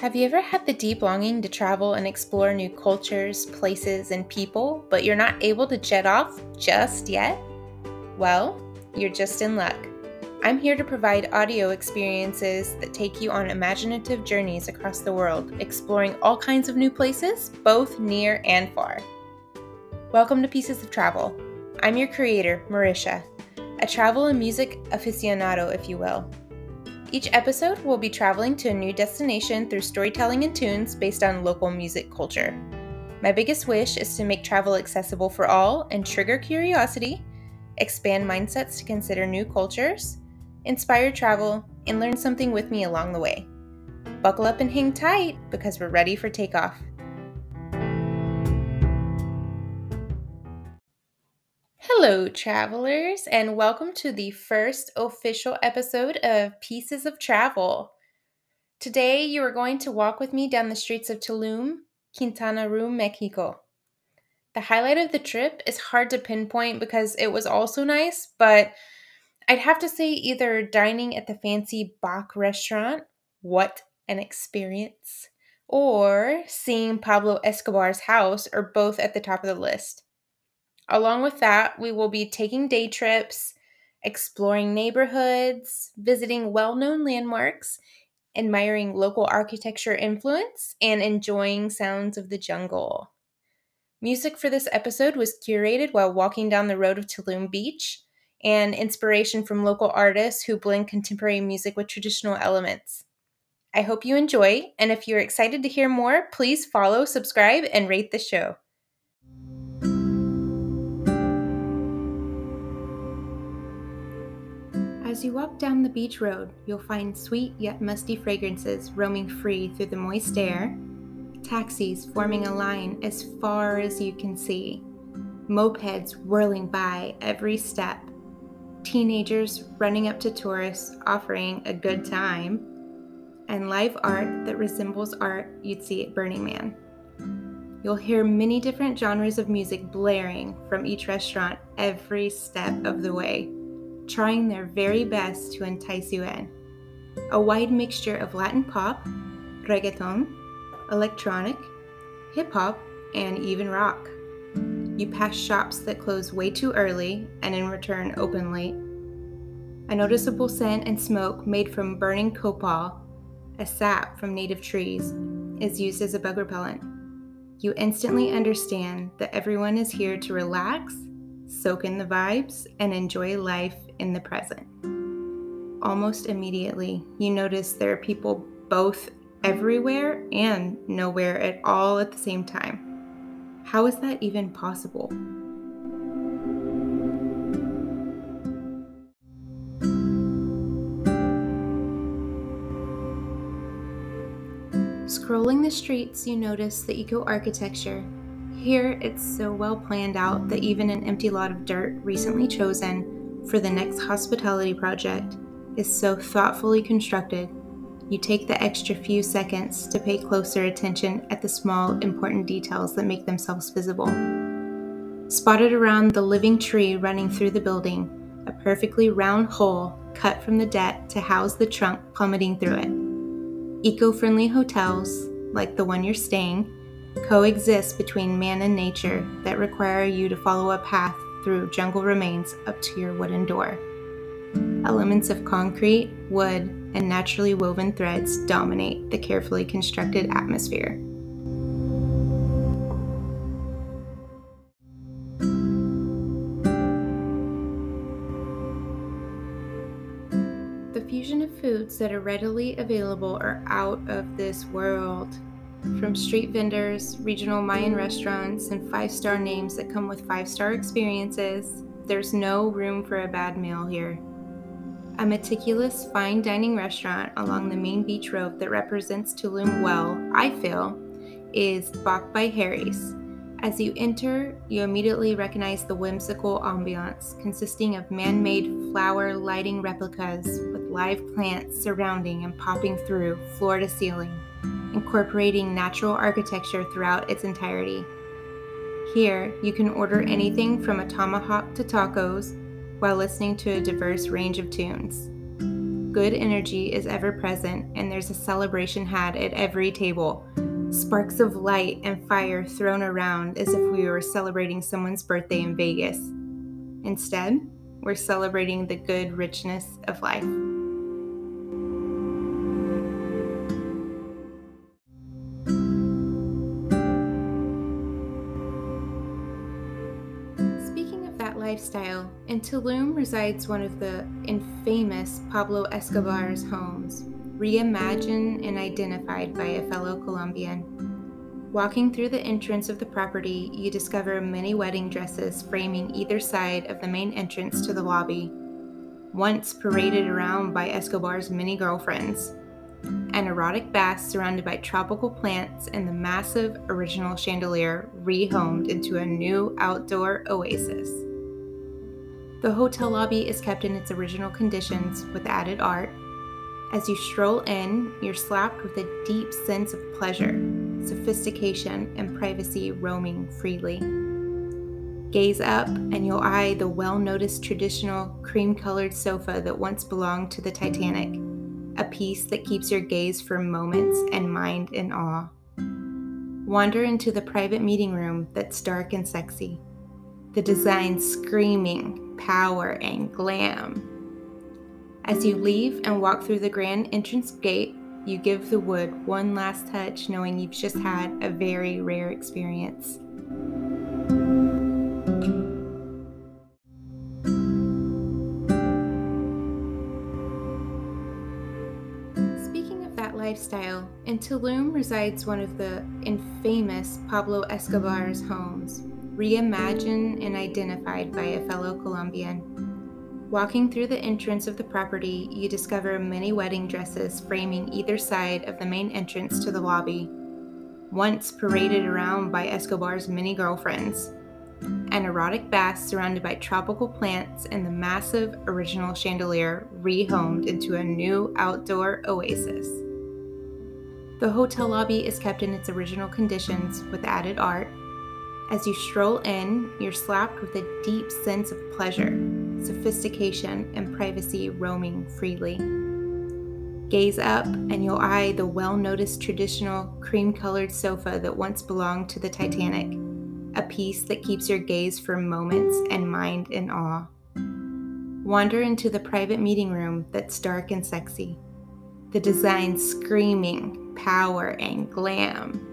Have you ever had the deep longing to travel and explore new cultures, places, and people, but you're not able to jet off just yet? Well, you're just in luck. I'm here to provide audio experiences that take you on imaginative journeys across the world, exploring all kinds of new places, both near and far. Welcome to Pieces of Travel. I'm your creator, Marisha, a travel and music aficionado, if you will. Each episode we'll be traveling to a new destination through storytelling and tunes based on local music culture. My biggest wish is to make travel accessible for all and trigger curiosity, expand mindsets to consider new cultures, inspire travel, and learn something with me along the way. Buckle up and hang tight because we're ready for takeoff. Hello, travelers, and welcome to the first official episode of Pieces of Travel. Today, you are going to walk with me down the streets of Tulum, Quintana Roo, Mexico. The highlight of the trip is hard to pinpoint because it was also nice, but I'd have to say either dining at the fancy BAK restaurant, what an experience, or seeing Pablo Escobar's house are both at the top of the list. Along with that, we will be taking day trips, exploring neighborhoods, visiting well known landmarks, admiring local architecture influence, and enjoying sounds of the jungle. Music for this episode was curated while walking down the road of Tulum Beach, and inspiration from local artists who blend contemporary music with traditional elements. I hope you enjoy, and if you're excited to hear more, please follow, subscribe, and rate the show. As you walk down the beach road, you'll find sweet yet musty fragrances roaming free through the moist air, taxis forming a line as far as you can see, mopeds whirling by every step, teenagers running up to tourists offering a good time, and live art that resembles art you'd see at Burning Man. You'll hear many different genres of music blaring from each restaurant every step of the way trying their very best to entice you in. A wide mixture of Latin pop, reggaeton, electronic, hip hop, and even rock. You pass shops that close way too early and in return open late. A noticeable scent and smoke made from burning copal, a sap from native trees, is used as a bug repellent. You instantly understand that everyone is here to relax, soak in the vibes, and enjoy life in the present. Almost immediately, you notice there are people both everywhere and nowhere at all at the same time. How is that even possible? Scrolling the streets, you notice the eco architecture. Here, it's so well planned out that even an empty lot of dirt recently chosen for the next hospitality project is so thoughtfully constructed, you take the extra few seconds to pay closer attention at the small, important details that make themselves visible. Spotted around the living tree running through the building, a perfectly round hole cut from the deck to house the trunk plummeting through it. Eco friendly hotels, like the one you're staying, coexist between man and nature that require you to follow a path through jungle remains up to your wooden door. Elements of concrete, wood, and naturally woven threads dominate the carefully constructed atmosphere. The fusion of foods that are readily available are out of this world from street vendors, regional Mayan restaurants, and five star names that come with five star experiences, there's no room for a bad meal here. A meticulous fine dining restaurant along the main beach road that represents Tulum well, I feel, is BAK by Harry's. As you enter, you immediately recognize the whimsical ambiance consisting of man made flower lighting replicas with live plants surrounding and popping through floor to ceiling incorporating natural architecture throughout its entirety. Here, you can order anything from a tomahawk to tacos while listening to a diverse range of tunes. good energy is ever present, and there's a celebration had at every table. Sparks of light and fire thrown around as if we were celebrating someone's birthday in Vegas. Instead, we're celebrating the good richness of life. Lifestyle, in Tulum resides one of the infamous Pablo Escobar's homes, reimagined and identified by a fellow Colombian. Walking through the entrance of the property, you discover many wedding dresses framing either side of the main entrance to the lobby, once paraded around by Escobar's many girlfriends. An erotic bath surrounded by tropical plants and the massive original chandelier rehomed into a new outdoor oasis. The hotel lobby is kept in its original conditions with added art, as you stroll in, you're slapped with a deep sense of pleasure, sophistication, and privacy roaming freely. Gaze up, and you'll eye the well noticed traditional cream colored sofa that once belonged to the Titanic, a piece that keeps your gaze for moments and mind in awe. Wander into the private meeting room that's dark and sexy, the design screaming power and glam as you leave and walk through the grand entrance gate, you give the wood one last touch, knowing you've just had a very rare experience. Speaking of that lifestyle, in Tulum resides one of the infamous Pablo Escobar's homes, reimagined and identified by a fellow Colombian. Walking through the entrance of the property, you discover many wedding dresses framing either side of the main entrance to the lobby, once paraded around by Escobar's many girlfriends. An erotic bath surrounded by tropical plants and the massive original chandelier rehomed into a new outdoor oasis. The hotel lobby is kept in its original conditions with added art. As you stroll in, you're slapped with a deep sense of pleasure sophistication, and privacy roaming freely. Gaze up, and you'll eye the well noticed traditional cream colored sofa that once belonged to the Titanic, a piece that keeps your gaze for moments and mind in awe. Wander into the private meeting room that's dark and sexy, the design screaming power and glam.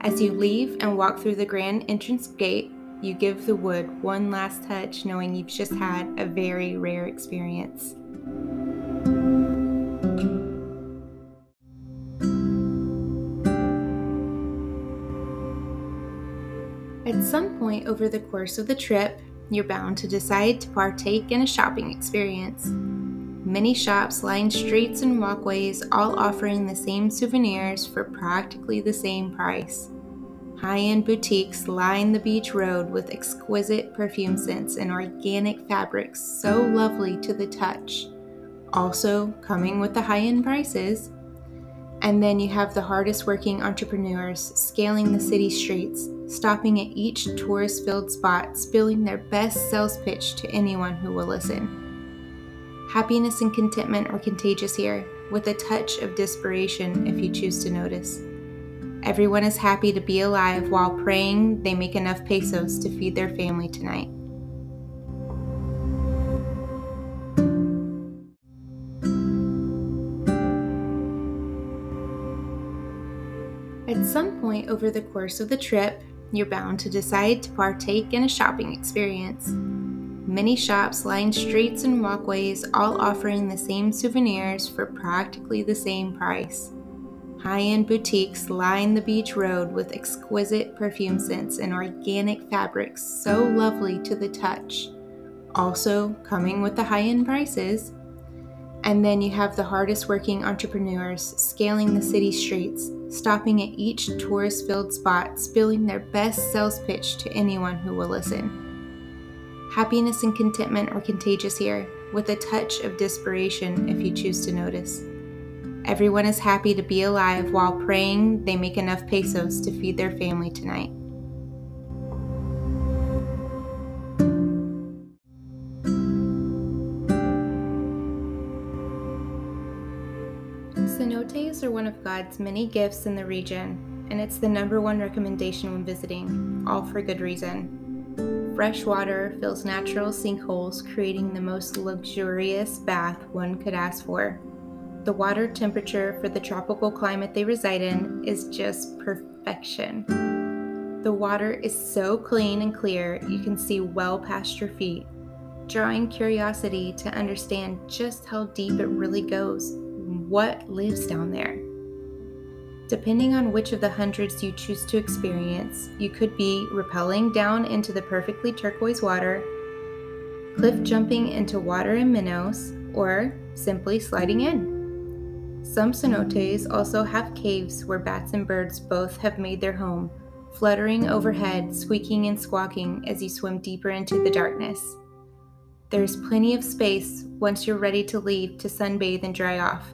As you leave and walk through the grand entrance gate, you give the wood one last touch, knowing you've just had a very rare experience. At some point over the course of the trip, you're bound to decide to partake in a shopping experience. Many shops line streets and walkways, all offering the same souvenirs for practically the same price. High end boutiques line the beach road with exquisite perfume scents and organic fabrics so lovely to the touch. Also, coming with the high end prices. And then you have the hardest working entrepreneurs scaling the city streets, stopping at each tourist filled spot, spilling their best sales pitch to anyone who will listen. Happiness and contentment are contagious here, with a touch of desperation if you choose to notice. Everyone is happy to be alive while praying they make enough pesos to feed their family tonight. At some point over the course of the trip, you're bound to decide to partake in a shopping experience. Many shops line streets and walkways, all offering the same souvenirs for practically the same price. High end boutiques line the beach road with exquisite perfume scents and organic fabrics so lovely to the touch. Also, coming with the high end prices. And then you have the hardest working entrepreneurs scaling the city streets, stopping at each tourist filled spot, spilling their best sales pitch to anyone who will listen. Happiness and contentment are contagious here, with a touch of desperation if you choose to notice. Everyone is happy to be alive while praying they make enough pesos to feed their family tonight. Cenotes are one of God's many gifts in the region, and it's the number one recommendation when visiting, all for good reason. Fresh water fills natural sinkholes, creating the most luxurious bath one could ask for. The water temperature for the tropical climate they reside in is just perfection. The water is so clean and clear you can see well past your feet, drawing curiosity to understand just how deep it really goes, what lives down there. Depending on which of the hundreds you choose to experience, you could be rappelling down into the perfectly turquoise water, cliff jumping into water and minnows, or simply sliding in. Some cenotes also have caves where bats and birds both have made their home, fluttering overhead, squeaking and squawking as you swim deeper into the darkness. There's plenty of space once you're ready to leave to sunbathe and dry off,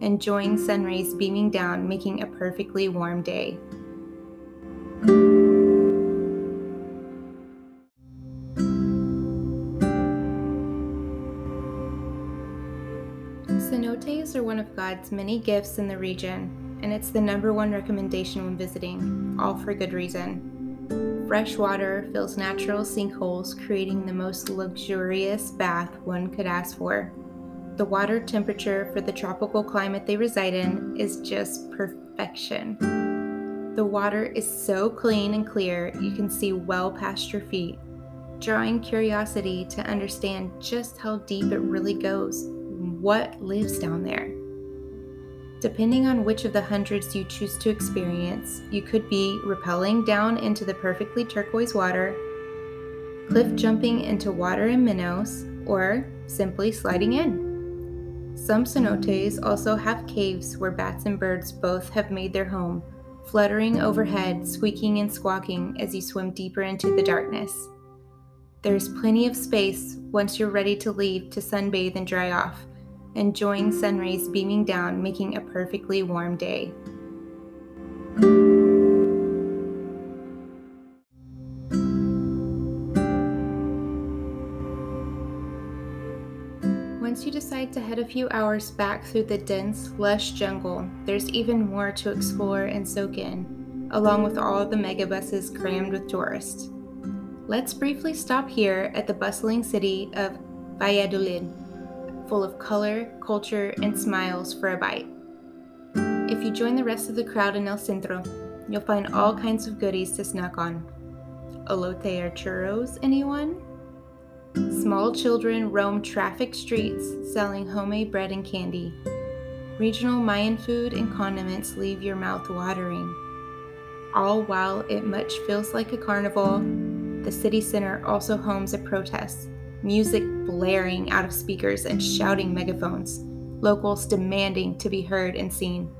enjoying sun rays beaming down, making a perfectly warm day. Cenotes are one of God's many gifts in the region, and it's the number one recommendation when visiting, all for good reason. Fresh water fills natural sinkholes, creating the most luxurious bath one could ask for. The water temperature for the tropical climate they reside in is just perfection. The water is so clean and clear you can see well past your feet, drawing curiosity to understand just how deep it really goes, what lives down there. Depending on which of the hundreds you choose to experience, you could be rappelling down into the perfectly turquoise water, cliff jumping into water and minnows, or simply sliding in. Some cenotes also have caves where bats and birds both have made their home, fluttering overhead, squeaking and squawking as you swim deeper into the darkness. There's plenty of space once you're ready to leave to sunbathe and dry off, enjoying sun rays beaming down, making a perfectly warm day. Once you decide to head a few hours back through the dense, lush jungle, there's even more to explore and soak in, along with all the megabuses crammed with tourists. Let's briefly stop here at the bustling city of Valladolid, full of color, culture, and smiles for a bite. If you join the rest of the crowd in El Centro, you'll find all kinds of goodies to snack on. Elote or churros, anyone? Small children roam traffic streets selling homemade bread and candy. Regional Mayan food and condiments leave your mouth watering. All while it much feels like a carnival, the city center also homes a protest, music blaring out of speakers and shouting megaphones, locals demanding to be heard and seen.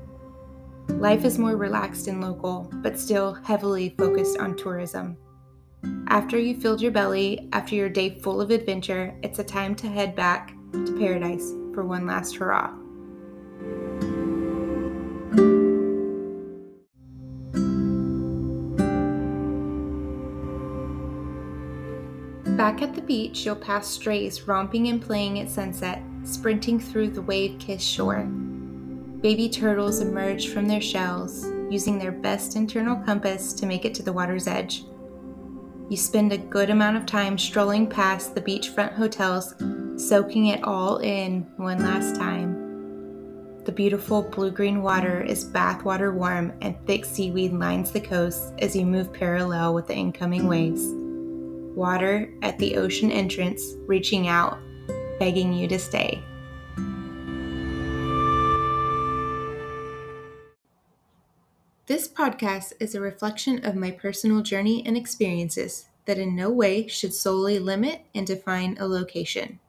Life is more relaxed and local, but still heavily focused on tourism. After you filled your belly, after your day full of adventure, it's a time to head back to paradise for one last hurrah. Back at the beach, you'll pass strays romping and playing at sunset, sprinting through the wave kissed shore. Baby turtles emerge from their shells, using their best internal compass to make it to the water's edge. You spend a good amount of time strolling past the beachfront hotels, soaking it all in one last time. The beautiful blue green water is bathwater warm, and thick seaweed lines the coast as you move parallel with the incoming waves. Water at the ocean entrance, reaching out, begging you to stay. This podcast is a reflection of my personal journey and experiences that in no way should solely limit and define a location.